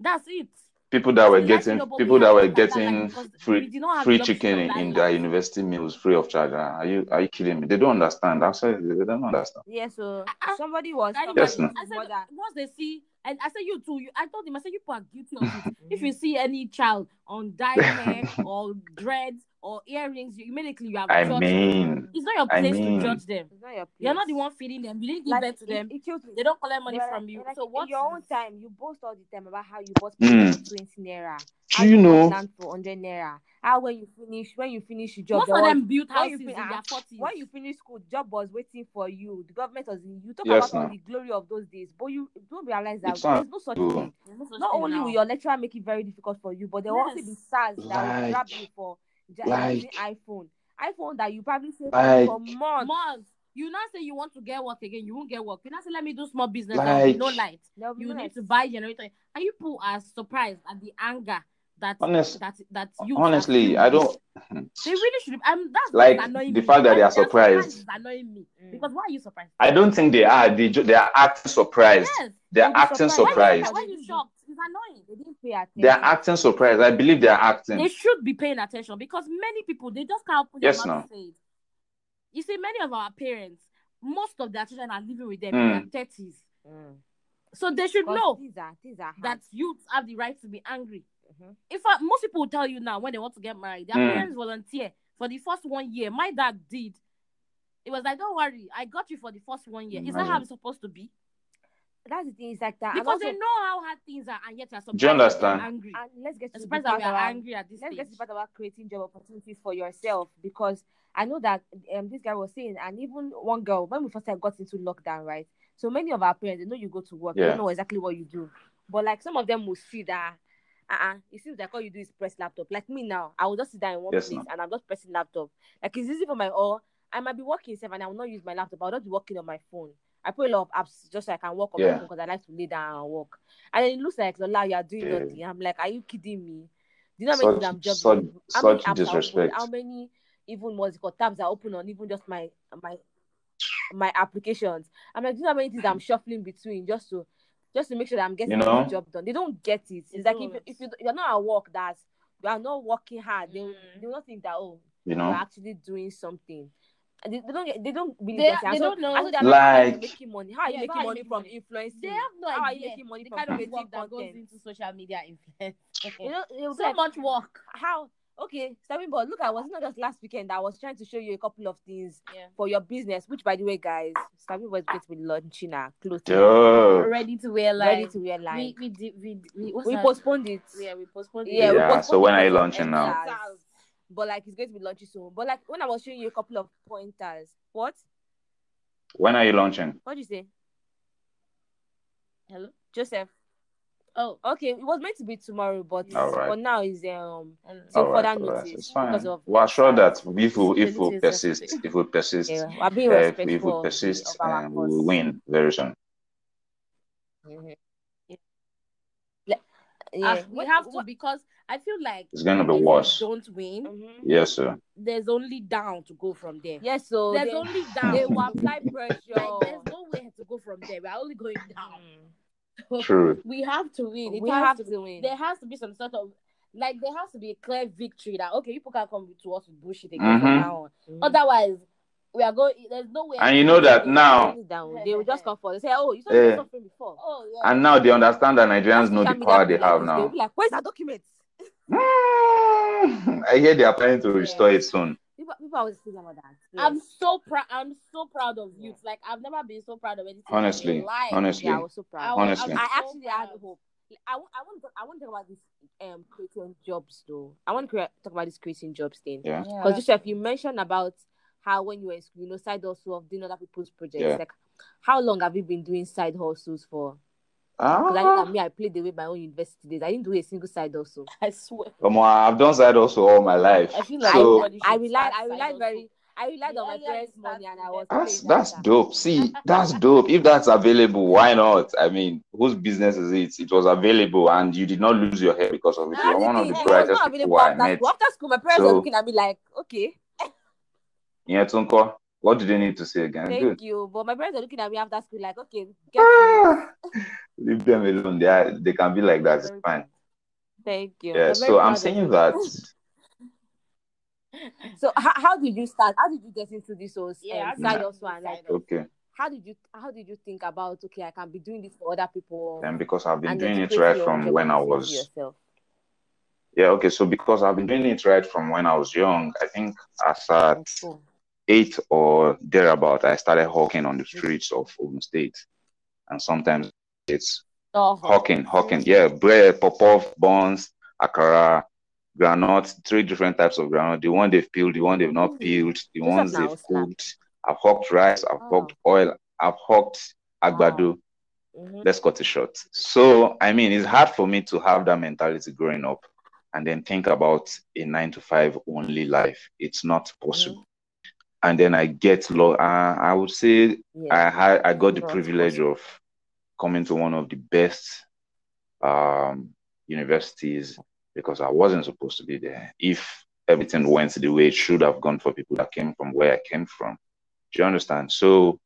That's it. people that were That's the life getting we know, but we people that were it like that, like, getting free did not have free chicken in, in their university meals free of charge. Ah, Are you are you kidding me? They don't understand. I said they don't understand. Yeah, so somebody was Can Yes, about. I said mother. once they see, and I said you too. You, I told him, I said you people are guilty of it. if you see any child on dye hair or dreads or earrings, you immediately you have I judged them. mean, It's not your I place mean- to judge them. It's not your place. You're not the one feeding them. You didn't give Like, birth to it- them. it kills me. They don't collect money But, from you. like, so in what? your own time, you boast all the time about how you bought mm. twenty naira. Do you bought know? land for hundred naira. How when you finish when you finish your job, Most of was- them built houses you in their ah, forties. when you finish school, job was waiting for you. The government was in you talk Yes, about all the glory of those days, but you don't realize that It's not there's no such true. thing. There's no Not only now. will your lecturer make it very difficult for you, but there will also be Yes. SARS that will grab Like- you for ja- like- iPhone. iPhone that you probably saved Like- for months. months. You now say you want to get work again, you won't get work. You now say let me do small business. Like- There will be no light. There'll be You no need light. to buy generator, and you people are surprised at the anger that Honest- that that you honestly, I don't. They really should. Um, that's Like, annoying the me. fact that they are they're surprised. is annoying me Mm. because why are you surprised? I don't think they are. They ju- they are acting surprised. Yes, They are acting surprised. why are surprised. why are you shocked? It's annoying. They didn't pay attention. They are acting surprised. I believe they are acting. They should be paying attention because many people they just can't put Yes, their mouth no. to say it. You see, many of our parents, most of their children are living with them Mm. in their thirties, Mm. so they should 'Cause know these are these are that youths have the right to be angry. Mhm. In fact, most people will tell you now when they want to get married, their Mm. parents volunteer for the first one year. My dad did. It was like, don't worry, I got you for the first one year. Is that how it's supposed to be? That's the thing. It's like that. Because also- they know how hard things are, and yet you're surprised Do you understand? angry. and let's get to surprised part that we are about- angry at this let's get to stage. the part about creating job opportunities for yourself because I know that um this guy was saying, and even one girl when we first got into lockdown, right? So many of our parents they know you go to work, they Yeah. don't know exactly what you do, but like some of them will see that. Uh-uh. It seems like all you do is press laptop. Like me now, I will just sit down in one Yes, place ma'am. and I'm just pressing laptop. Like it's easy for my or I might be working seven and I will not use my laptop. I'll just be working on my phone. I put a lot of apps just so I can work on my Yeah. phone because I like to lay down and work. And then it looks like Lola, you are doing Yeah. nothing. I'm like, are you kidding me? Do you know how many Such- damn jobs? such- how many such apps disrespect. How many even what's it tabs are open on even just my my my applications? I'm like, do you know how many things I'm shuffling between just to just to make sure that I'm getting You know? the job done? They don't get it. It's like if, don't. if you you're not at work that you are not working hard, they will Mm. they will not think that oh You you're know, actually doing something. And they, they don't get, they don't really They- get it. They so- don't know. so they're not, how you Like- making money? How are you Yeah, making how you money from money? influencing? They have no idea. How are you idea making money the from kind of creating work that goes into social media influence. You know, it will so like, much work. how okay Stepping but look I was not just last weekend I was trying to show you a couple of things Yeah. for your business which by the way guys Stepping was going to be launching our clothes Duh. Ready to wear ready to wear we line we did we, we, we postponed it yeah we postponed it. yeah, we Yeah, postponed so when it are you launching now? extras. But like it's going to be launching soon but like when I was showing you a couple of pointers what When are you launching? what did you say Hello. Joseph Oh. okay it was meant to be tomorrow but All right. for now is um Till All right, further all right, notice it's fine. because of We're sure that if we if we persist, if we persist, yeah, uh, if, we of persist, of um, we will win very soon. Mhm. Yeah. Le- ah, we have to because I feel like It's gonna be if worse. don't win, Mhm. Yes, sir. there's only down to go from there. Yes, so there's they, only down. they will apply pressure. like, there's nowhere to go from there. We're only going down. Mm. True. We have to win. It we has have to to win. there has to be some sort of like there has to be a clear victory that okay, people can come to us with bullshit again Mhm. from now on. Mhm. Otherwise, we are going. There's no way. And you know that now, down. They will just come for. They say, "Oh, you saw me suffering before." Oh yeah. and now they understand that Nigerians know the social power they have this. They'll now. be like, "Where's our documents?" Mm, I hear they are planning to restore it soon. People, people always say about that. I'm so proud. I'm so proud of youth. Like I've never been so proud of anything. Honestly, my honestly. Yeah, I was so I proud. was- Honestly. I'm I so actually had hope. I, I want to I want to talk about this um creating jobs though. I want to create, talk about this creating jobs thing. Yeah. Yeah. Because Joseph, you mentioned about how when you were in school, you know, side hustle of doing other people's projects. Yeah. Like, how long have you been doing side hustles for? Because I know Ah, that me, I played away my own university days. I didn't do a single side also. I swear. come on, I've done side also all my life. I feel like So everybody I relied, I relied very, I relied on my parents' money, and I was. that's that's that. dope. See, that's dope. If that's available, why not? I mean, whose business is it? It was available, and you did not lose your hair because of it. That's You're one of the brightest not people available I after met. school. After school, my parents were So- looking at me like, okay, Yeah, Tunko, what do they need to say again? thank Good. you. But my parents are looking at me after school like, okay, get to it. Ah, leave them alone. They are, they can be like that. It's fine. Thank you. Yeah. So I'm saying that. So how, how did you start? How did you get into this whole Yeah, how um, did side you hustle and like? Okay. how did you how did you think about okay I can be doing this for other people And because I've been doing it right from when I was yourself? Yeah, okay. So because I've been doing it right from when I was young, I think as at Oh, eight or thereabout, I started hawking on the streets of Ogun State, and sometimes it's oh, hawking, hawking. Yeah, bread, pop-off, buns, akara, granite, three different types of granite. The one they've peeled, the one they've not peeled, the ones they've cooked. I've hawked rice, I've Wow. hawked oil, I've hawked agbado. Mhm. Let's cut it short. So, I mean, it's hard for me to have that mentality growing up and then think about a nine to five only life. It's not possible. And then I get low. Uh, I would say Yeah. I had I got the privilege of coming to one of the best um, universities because I wasn't supposed to be there. If everything went the way it should have gone for people that came from where I came from, do you understand? So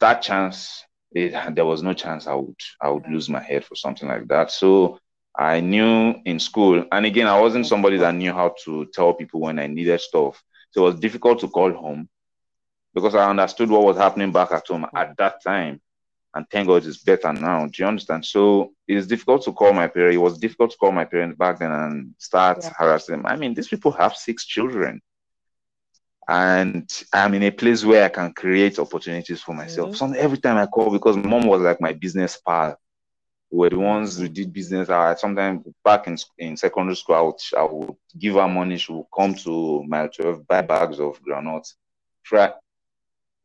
that chance, it, there was no chance I would I would lose my head for something like that. So I knew in school, and again, I wasn't somebody that knew how to tell people when I needed stuff. So it was difficult to call home because I understood what was happening back at home at that time. And thank God it's better now. Do you understand? So it's difficult to call my parents. It was difficult to call my parents back then and start Yeah. harassing them. I mean, these people have six children. And I'm in a place where I can create opportunities for myself. Mhm. So every time I call, because mom was like my business pal. We were the ones who did business. I sometimes back in in secondary school, I would, I would give her money. She would come to mile 12, buy bags of granuts. Try.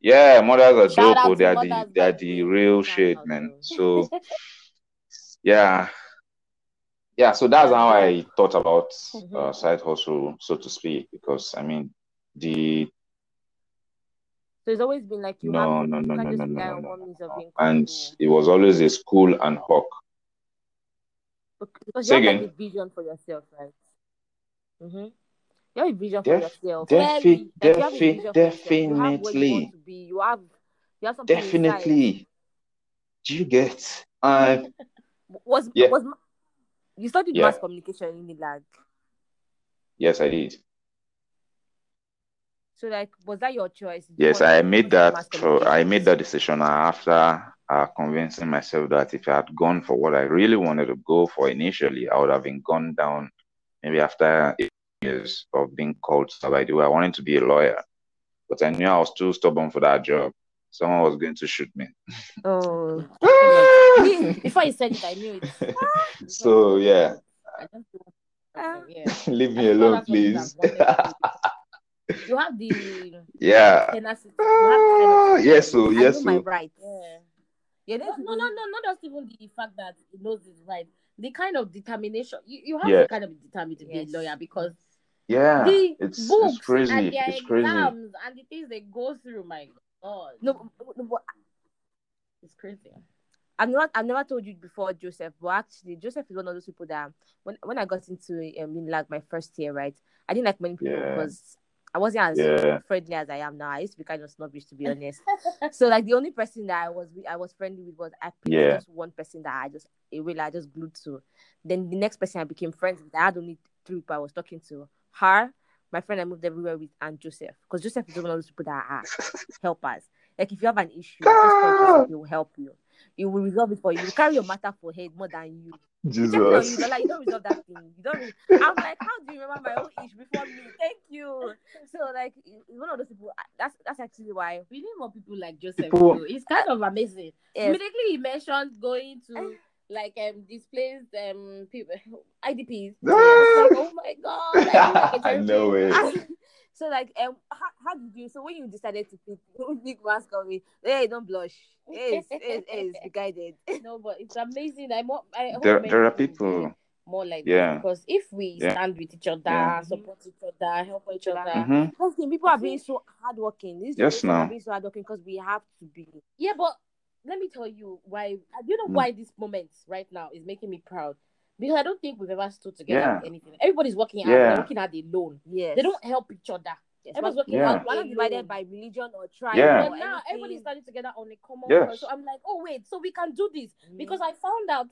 Yeah, mothers are Shout dope. oh, They are the they are the real shit, man. So yeah, yeah. So that's how I thought about uh, Mhm. side hustle, so to speak. Because I mean, the So it's always been like you no, have no, no, no, no, no, no, no, no, no. And it was always a school and hawk. Because you have like a vision for yourself, right? Mm-hmm. You have a vision for Def, yourself. defi, Like you have a defi, vision for yourself. You definitely. You have you have something inside. definitely. Do you get? Uh, Was yeah, was you studied yeah. mass communication in Unilag? Yes, I did. So like, was that your choice? Yes, I made that. cho- I made that decision after uh, convincing myself that if I had gone for what I really wanted to go for initially, I would have been gone down maybe after eight years of being called to by the way. I wanted to be a lawyer, but I knew I was too stubborn for that job. Someone was going to shoot me. Oh, before you said it, I knew it. So yeah, I just knew Ah. it. Yeah. leave me I alone, that's what you please. have wanted to do. You have the yeah. tenacity. You have the kind Ah, of yes, so yes, know my so rights. Yeah. Yeah, No, no, no, no, not just even the fact that it knows it's right. The kind of determination you, you have Yeah. to kind of be determined to be Yes. a lawyer because yeah, the it's it's books crazy. and their It's crazy. exams and the things they go through, my God, No, no, but it's crazy. I've never, I've never told you before, Joseph. But actually, Joseph is one of those people that when, when I got into um, Unilag my first year, right, I didn't like many people Yeah. because I wasn't as Yeah. friendly as I am now. I used to be kind of snobbish, to be honest. so like the only person that I was I was friendly with was I Yeah. just one person that I just a really I just glued to. Then the next person I became friends with, I had only three people I was talking to. Her, my friend I moved everywhere with, and Joseph. Because Joseph is one of those people that ah, are helpers. Like if you have an issue, just call ah. Joseph, he will help you. He will resolve it for you. He will carry your matter for head more than you. He checking you, Jesus. like you don't resolve that thing. You don't. Re- I'm like, how do you remember my own issue before me? Thank you. So like, he's one of those people. That's that's actually why. We need more people like Joseph. People- It's kind of amazing. Yes. Immediately he mentioned going to like um displaced um people IDPs. Ah! Like, oh my god! I feel like a cherry No pig. way. So like, um, how, how did you? So when you decided to pick big mask on me, hey, don't blush. Hey, hey, hey, be guided. No, but it's amazing. I more. I hope There, there are people will be people. more like Yeah. this because if we Yeah. stand with each other, Yeah. support each other, help each other. hmm Because the people are being so hardworking. These Yes, generation now. being so hardworking because we have to be. Yeah, but let me tell you why. Do you know Mm. why this moment right now is making me proud? Because I don't think we've ever stood together Yeah. with anything. Everybody's working out. Yeah. They're working out alone. Yes. They don't help each other. Yes, Everyone's working Yeah. out. We're not divided by religion or tribe. Yeah. Or But now anything. everybody's standing together on a common Yes. cause. So I'm like, oh wait, so we can do this Mm. because I found out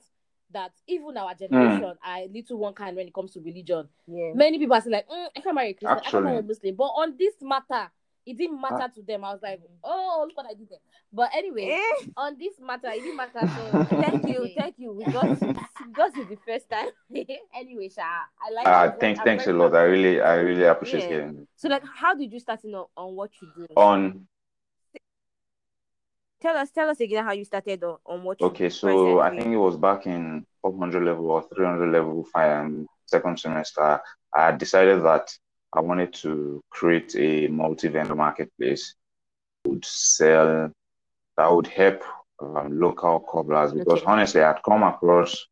that even our generation are a little one kind when it comes to religion. yeah. Many people are saying like, mm, I can't marry a Christian, I can't marry a Muslim. But on this matter, it didn't matter to them. I was like, oh, look what I did there. But anyway, Eh, on this matter, it didn't matter. So thank you, thank you. We got we got it the first time. anyway, Sha, I like. Uh, thanks, thanks a lot. I really, I really appreciate Yeah. hearing. it. so like, how did you start in on, on what you do? On Tell us, tell us again how you started on, on what okay, do so I think it was back in 400 level or 300 level fire um, second semester. I decided that I wanted to create a multi-vendor marketplace that would sell that would help um, local cobblers because Okay. honestly, I'd come across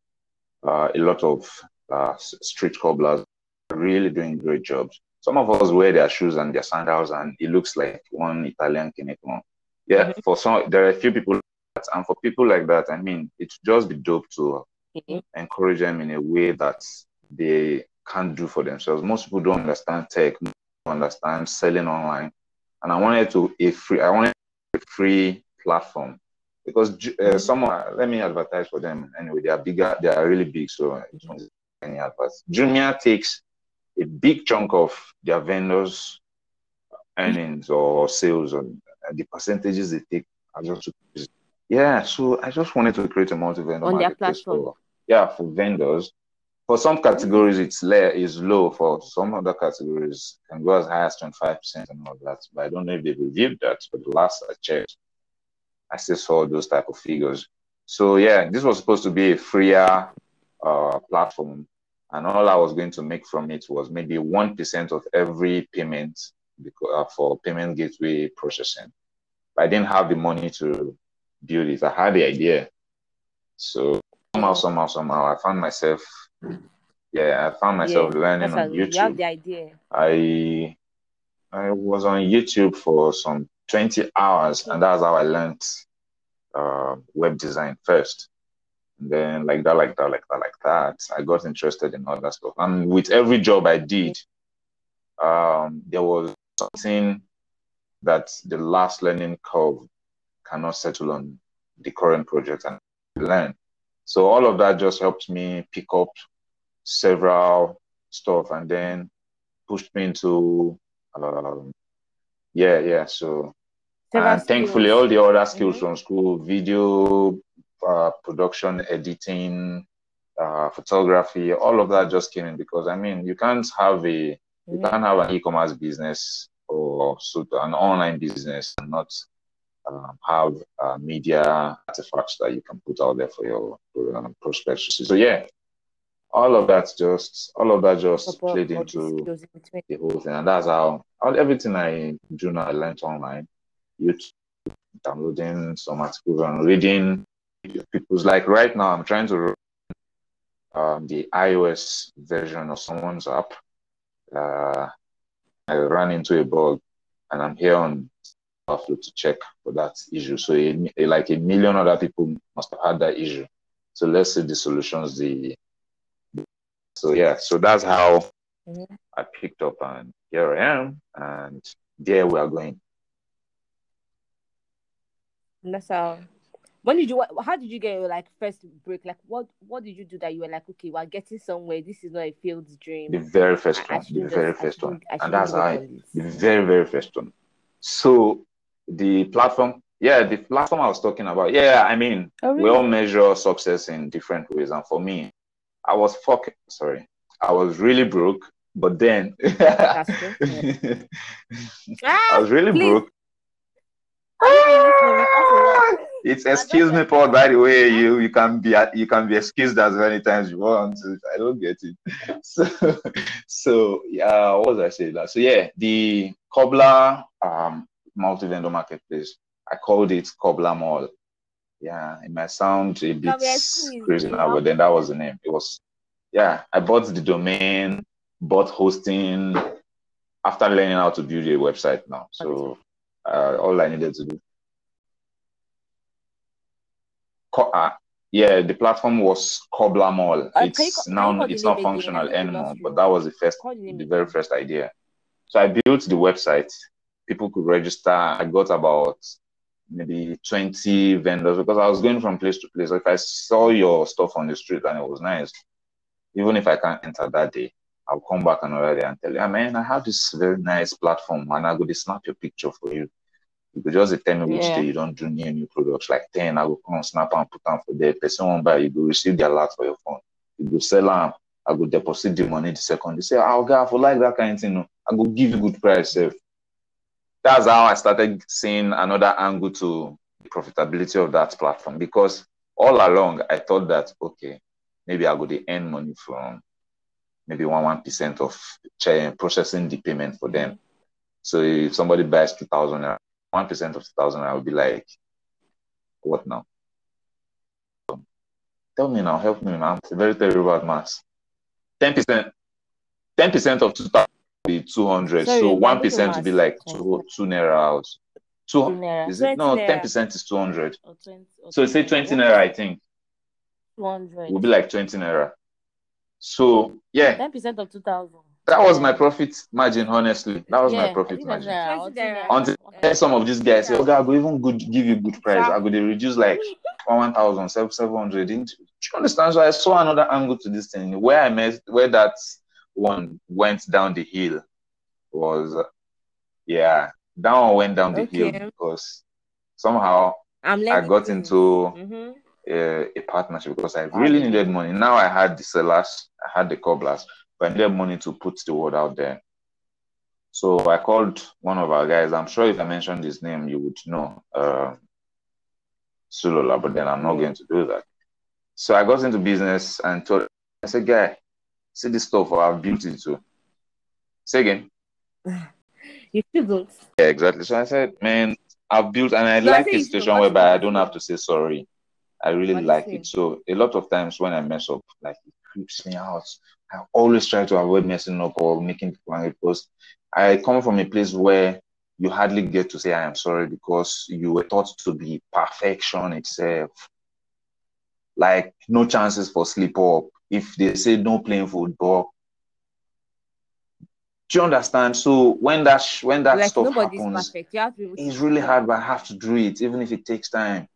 uh, a lot of uh, street cobblers really doing great jobs. Some of us wear their shoes and their sandals, and it looks like one Italian Kinecon. Yeah, for some, there are a few people, like that, and for people like that, I mean, it would just be dope to Mhm. encourage them in a way that they can't do for themselves. Most people don't understand tech, don't understand selling online, and I wanted to a free, I wanted a free platform because uh, someone let me advertise for them anyway. They are bigger, they are really big, so any adverts. Jumia takes a big chunk of their vendors' earnings or sales, and the percentages they take are just yeah. So I just wanted to create a multi-vendor On their platform. for yeah for vendors. For some categories, it's is low. For some other categories, can go as high as twenty five percent and all that. But I don't know if they believe that. But the last I checked, I still saw those type of figures. So yeah, this was supposed to be a freer uh, platform, and all I was going to make from it was maybe one percent of every payment because, uh, for payment gateway processing. But I didn't have the money to build it. I had the idea, so somehow, somehow, somehow, I found myself. Yeah, I found myself Yeah, learning on how you have YouTube. the idea. I I was on YouTube for some 20 hours, and that's how I learned uh, web design first. And then, like that, like that, like that, like that, I got interested in other stuff. And with every job I did, um, there was something that the last learning curve cannot settle on the current project and learn. So all of that just helped me pick up several stuff and then pushed me into um, yeah yeah so Several and thankfully all the other skills Mhm. from school video uh, production editing uh, photography all of that just came in because i mean you can't have a you Mhm. can't have an e-commerce business or so an online business and not um, have uh, media artifacts that you can put out there for your um, prospects so yeah all of that just all of that just played into skills in between. the whole thing. And that's how all, everything I do now I learned online. YouTube, downloading some articles and reading people's like right now I'm trying to run um, the iOS version of someone's app. Uh, I ran into a bug and I'm here on Buffalo to check for that issue. So a, a- like a million other people must have had that issue. So let's see the solutions. The so yeah, so that's how Mhm. I picked up and here I am and there we are going. And that's how. When did you? what- How did you get your like first break? Like, what what did you do that you were like, okay, we're getting somewhere. This is not a failed dream. The very first one, the very just, first one. And that's how I, the very, very first one. So the platform, yeah, the platform I was talking about, yeah, I mean, Oh, we all measure success in different ways. And for me, I was fucking sorry, I was really broke, but then. I Ah, was really please. broke. Are you really listening? We can't say that. It's excuse me, Paul. By the way, you you can be you can be excused as many times you want. I don't get it. So so yeah, what was I saying? So yeah, the Cobbler um multi-vendor marketplace. I called it Cobbler Mall. Yeah, it might sound a bit Can we excuse crazy now, but then that was the name. It was yeah. I bought the domain, bought hosting after learning how to build a website now. So uh, all I needed to do Co- uh, yeah, the platform was Cobbler Mall. Uh, it's now it's not functional anymore, but that was the first, the very first idea. So I built the website. People could register. I got about maybe 20 vendors because I was going from place to place. If I saw your stuff on the street and it was nice, even if I can't enter that day, I'll come back another day and tell you, ah, I mean, I have this very nice platform and I go to snap your picture for you. You could just tell me which Yeah. day you don't do new new products. Like 10, I will come snap and put them for there. Person won't buy, you go receive the alert for your phone. You go sell them, I go deposit the money the second. They say, I'll oh, God, for like that kind of thing. I go give you good price. Sef. That's how I started seeing another angle to the profitability of that platform because all along I thought that, okay, maybe I go to earn money from maybe one one percent of processing the payment for them. So if somebody buys two thousand, one percent of two thousand, I would be like, what now? Tell me now, help me. I'm very terrible at maths. Ten percent, ten percent of two thousand be two hundred. Sorry, So one looking would be like ten two two naira out. Two, Two naira. is it 20 no ten percent is two hundred. or 20, or So say twenty naira, I think, 200. will be like twenty naira. So yeah, 10% of 2000. that was my profit margin. Honestly, that was my profit I think that's margin. naira, 20 or two naira. naira. Until then some of these guys say, okay, I go even good give you good price. I go they reduce like one thousand seven seven hundred. Do you understand? So I saw another angle to this thing where I met where that one went down the hill was uh, yeah, that one went down the hill because somehow I got into Mhm. uh, a partnership because I really needed money. Now I had the sellers, I had the cobblers, but I needed money to put the word out there. So I called one of our guys. I'm sure if I mentioned his name, you would know uh, Sulola, but then I'm not going to do that. So I got into business and told, I said, guy, see this stuff, I've built it too. Say again. You shouldn't. Yeah, exactly. So I said, man, I've built, and I So like a you situation whereby I don't have to say sorry. I really What like it? it. So a lot of times when I mess up, like it creeps me out. I always try to avoid messing up or making people angry because I come from a place where you hardly get to say I am sorry because you were taught to be perfection itself. Like no chances for slip up. If they say no playing football, do you understand? So when that sh- when that Like stuff happens, perfect. You have to be able to it's really hard, but I have to do it, even if it takes time.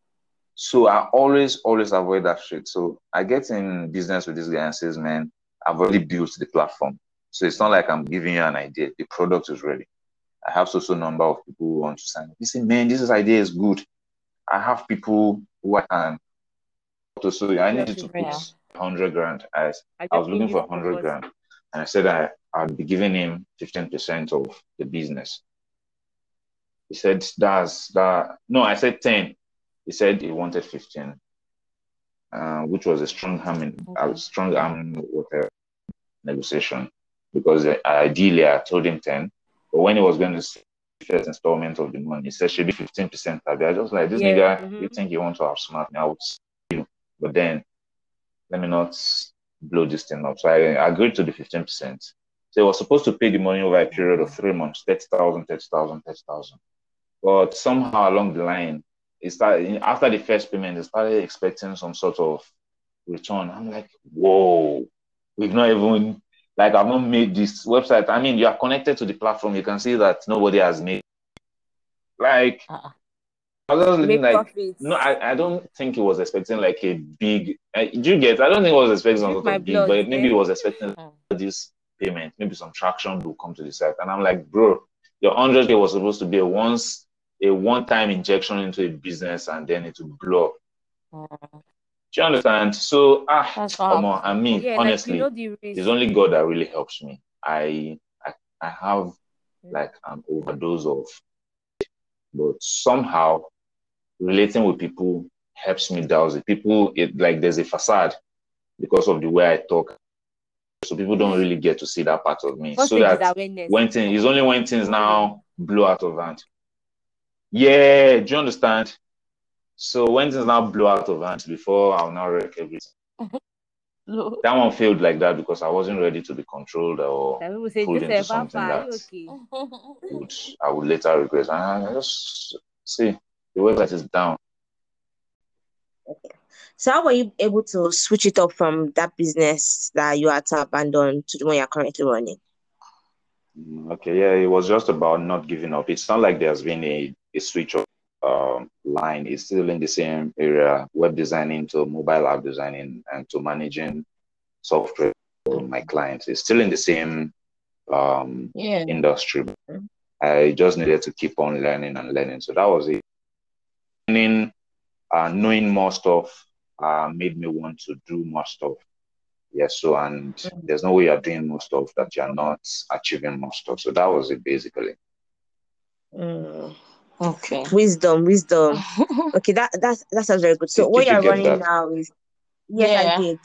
So I always, always avoid that shit. So I get in business with this guy and says, man, I've already built the platform. So it's not like I'm giving you an idea. The product is ready. I have so so number of people who want to sign up. He said, man, this is idea is good. I have people who I can. So, so I need to put hundred grand. I, I, I was looking for hundred focus. grand, and I said I I'd be giving him fifteen percent of the business. He said that's that. No, I said ten. He said he wanted fifteen, uh, which was a strong arm, in, a strong arm whatever negotiation. Because ideally I told him ten, but when he was going to see first installment of the money, he said should be fifteen percent. I was just like this Yeah, nigga. mhm. You think you want to have smart I would see you, but then let me not blow this thing up. So I agreed to the 15%. So I was supposed to pay the money over a period of three months 30,000, 30,000, 30,000. But somehow along the line, it started, after the first payment, they started expecting some sort of return. I'm like, whoa, we've not even, like, I've not made this website. I mean, you are connected to the platform. You can see that nobody has made. Like, Uh-uh. I was just looking like, profits. no, I, I don't think he was expecting like a big. Uh, do you get? I don't think he was expecting some Drink sort of big, blood, but maybe he yeah. was expecting Mm. this payment, maybe some traction will come to the site. And I'm like, bro, your 100k was supposed to be a once, a one-time injection into a business, and then it will blow up. Mm. Do you understand? So, ah, That's come on. I mean, yeah, honestly, like you know it's only God that really helps me. I, I, I have like an overdose of, but somehow relating with people helps me douse it. People, it like there's a facade because of the way I talk, so people don't really get to see that part of me. First so that awareness. when things, it's only when things now blow out of hand. Yeah, do you understand? So when things now blow out of hand, before I'll now wreck everything. No. That one failed like that because I wasn't ready to be controlled or pulled into something far? Are you that- okay? would I would later regret. And I just see the website is down. Okay. So how were you able to switch it up from that business that you had to abandon to the one you're currently running? Mm, Okay, yeah, it was just about not giving up. It's not like there's been a, a switch of um, line. It's still in the same area, web designing to mobile app designing and to managing software for my clients. It's still in the same um, Yeah. industry. I just needed to keep on learning and learning. So that was it. Learning, uh, knowing more stuff uh, made me want to do more stuff. Yes, so and there's no way you're doing more stuff that you're not achieving more stuff. So that was it basically. Mm. Okay. Wisdom, wisdom. Okay, that that's that sounds very good. So Did- what did you you're get running that? now is yes, Yeah. I did.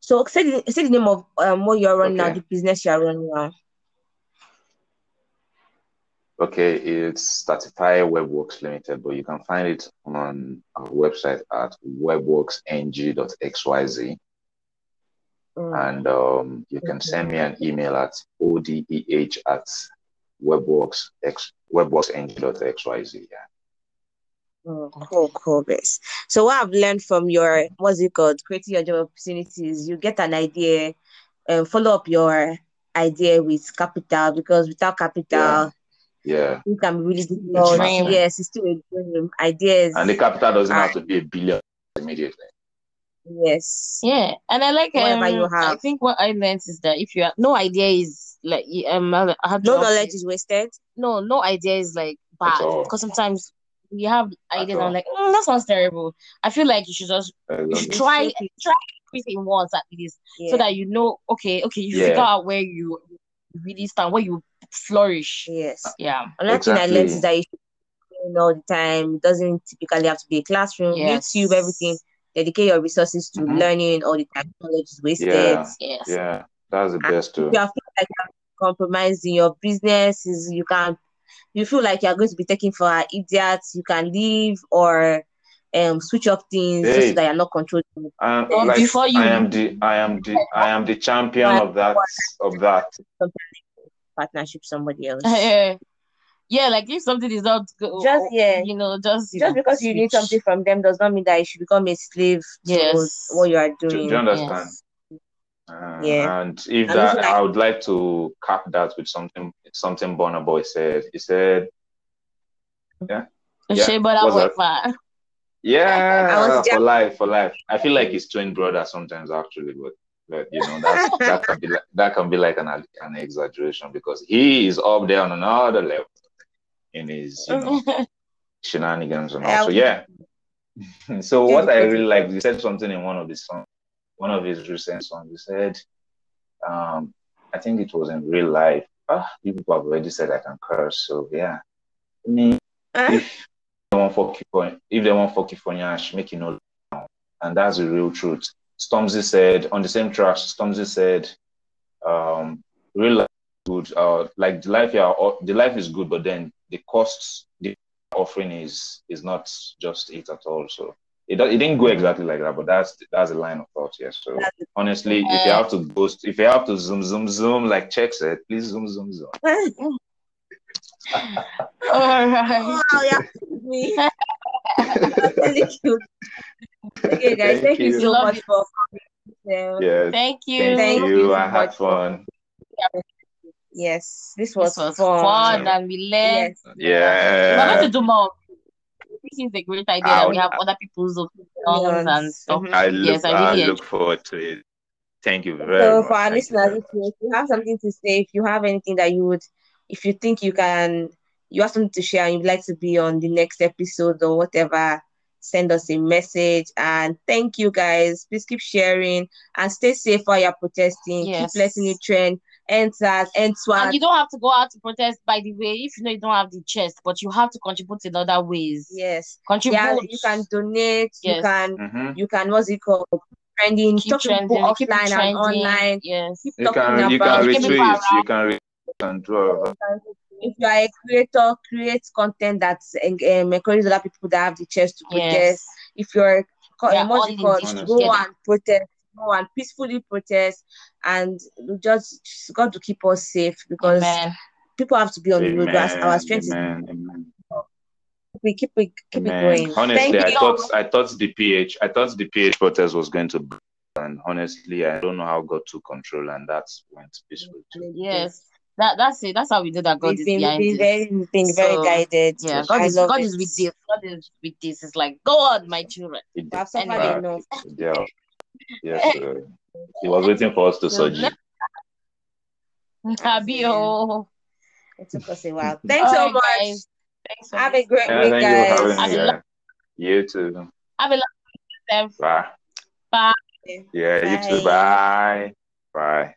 So say the, say the name of um what you're running now, the business you're running now. Okay, it's Statify Webworks Limited, but you can find it on our website at webworksng.xyz. Mm. And um, you can send me an email at odeh at webworks x webworksng.xyz. Yeah. Mm, cool, cool, best. So what I've learned from your what's it called, creating your job opportunities, you get an idea and follow up your idea with capital because without capital Yeah. It can be really difficult. dream. Yes, it's still a dream. Ideas. And the capital doesn't Ah. have to be a billion immediately. yes. Yeah, and I like Whatever um, you I think what I learned is that if you have no idea is like y- um I I have No knowledge is wasted. no no idea is like bad because sometimes we have ideas and. I'm like mm, that sounds terrible. I feel like you should just you should try Shape try everything once at least Yeah. so that you know okay okay you Yeah. figure out where you really stand where you flourish. yes. Yeah. Another thing I learned is that you should learn all the time. It doesn't typically have to be a classroom. Yes. YouTube, everything. Dedicate your resources to Mhm. learning all the time. Knowledge is wasted. Yeah. Yes. Yeah. That's the And best too. If you are feeling like you're compromised in your business, is you can you feel like you're going to be taken for an idiot, you can leave or um switch up things just so that you're not controlled. And So like before you I am the I am the I am the champion of that of that. Partnership somebody else. yeah, yeah, like if something is not good, Just, yeah. you know, just you Just know, because you need something from them does not mean that you should become a slave to Yes. what you are Do, do doing. you understand? Yes. Uh, Yeah. And if And that, like- I would like to cap that with something something Burna Boy said. He said, Yeah. Shea butter What's that? "Yeah, I was for life, for life." I feel like his twin brother sometimes, actually, but but you know that's, that can be like, that can be like an an exaggeration because he is up there on another level in his you know shenanigans and all. So yeah. so what I really like, he said something in one of his songs, one of his recent songs. He said, um, I think it was in real life. Ah, people have already said I can curse, so yeah. I mean, if they want fuck you for if they want fuck you for nyash, make you know, and that's the real truth. Stormzy said on the same track. Stormzy said, um, real life is good. Uh, like the life you are, the life is good, but then the costs the offering is is not just it at all. So it it didn't go exactly like that, but that's that's a line of thought. Yes. So honestly, if you have to ghost, if you have to zoom zoom zoom like check said, please zoom zoom zoom. All right. Wow, yeah, me. really cute. Okay, guys, Thank thank, you you. so Love much you. for coming. Yes. Thank you. Thank, Thank you. you I so had fun. Yes, this was, This was fun. fun and we learned. Yes. We're going to do more. This is a great idea. I we would- have other people's opinions and stuff. I look Yes, I I look forward to it. Thank you very So much. for our Thank listeners, you, if you have something to say, if you have anything that you would, if you think you can, you have something to share and you'd like to be on the next episode or whatever, send us a message. And thank you guys. Please keep sharing and stay safe while you're protesting. Yes. Keep letting it trend. Enter, And enter. you don't have to go out to protest, by the way, if you know you don't have the chest, but you have to contribute in other ways. Yes. Contribute. Yeah, you can donate. Yes. You Yes. can, Mhm. you can, what's it called? Trending. keep Talk to people trending, keep it offline and trending. online. Yes. Keep You talking can you can Keep retweet. You can retweet and do all of that. If you are a creator, create content that um, encourages other people that have the chance to protest. Yes. If you're co- We are um, what's it called, go together. and protest, go and peacefully protest, and just just got to keep us safe because Amen. people have to be on the road. Our, our Amen. strength is Amen. Amen. we keep it keep it going. Honestly, Thank I you. thought I thought the PH I thought the PH protest was going to, burn, and honestly, I don't know how God took control, and that went peaceful too. Yes. That that's it. That's how we do that. God We've is been, behind we've been this. very, we've been very So, guided. Yeah, God I is God it. is with this. God is with this. It's like God, my children. It We have suffered Anyway. enough. Yeah. Yes, sir. He was waiting for us to surgery. Happy oh. It took us a while. Thanks so Alright, much. guys. Thanks for Have a great Yeah, week, thank you for guys. having me. I You too. Have a lovely day. Bye. Bye. Yeah, you too. Bye. Bye. Bye.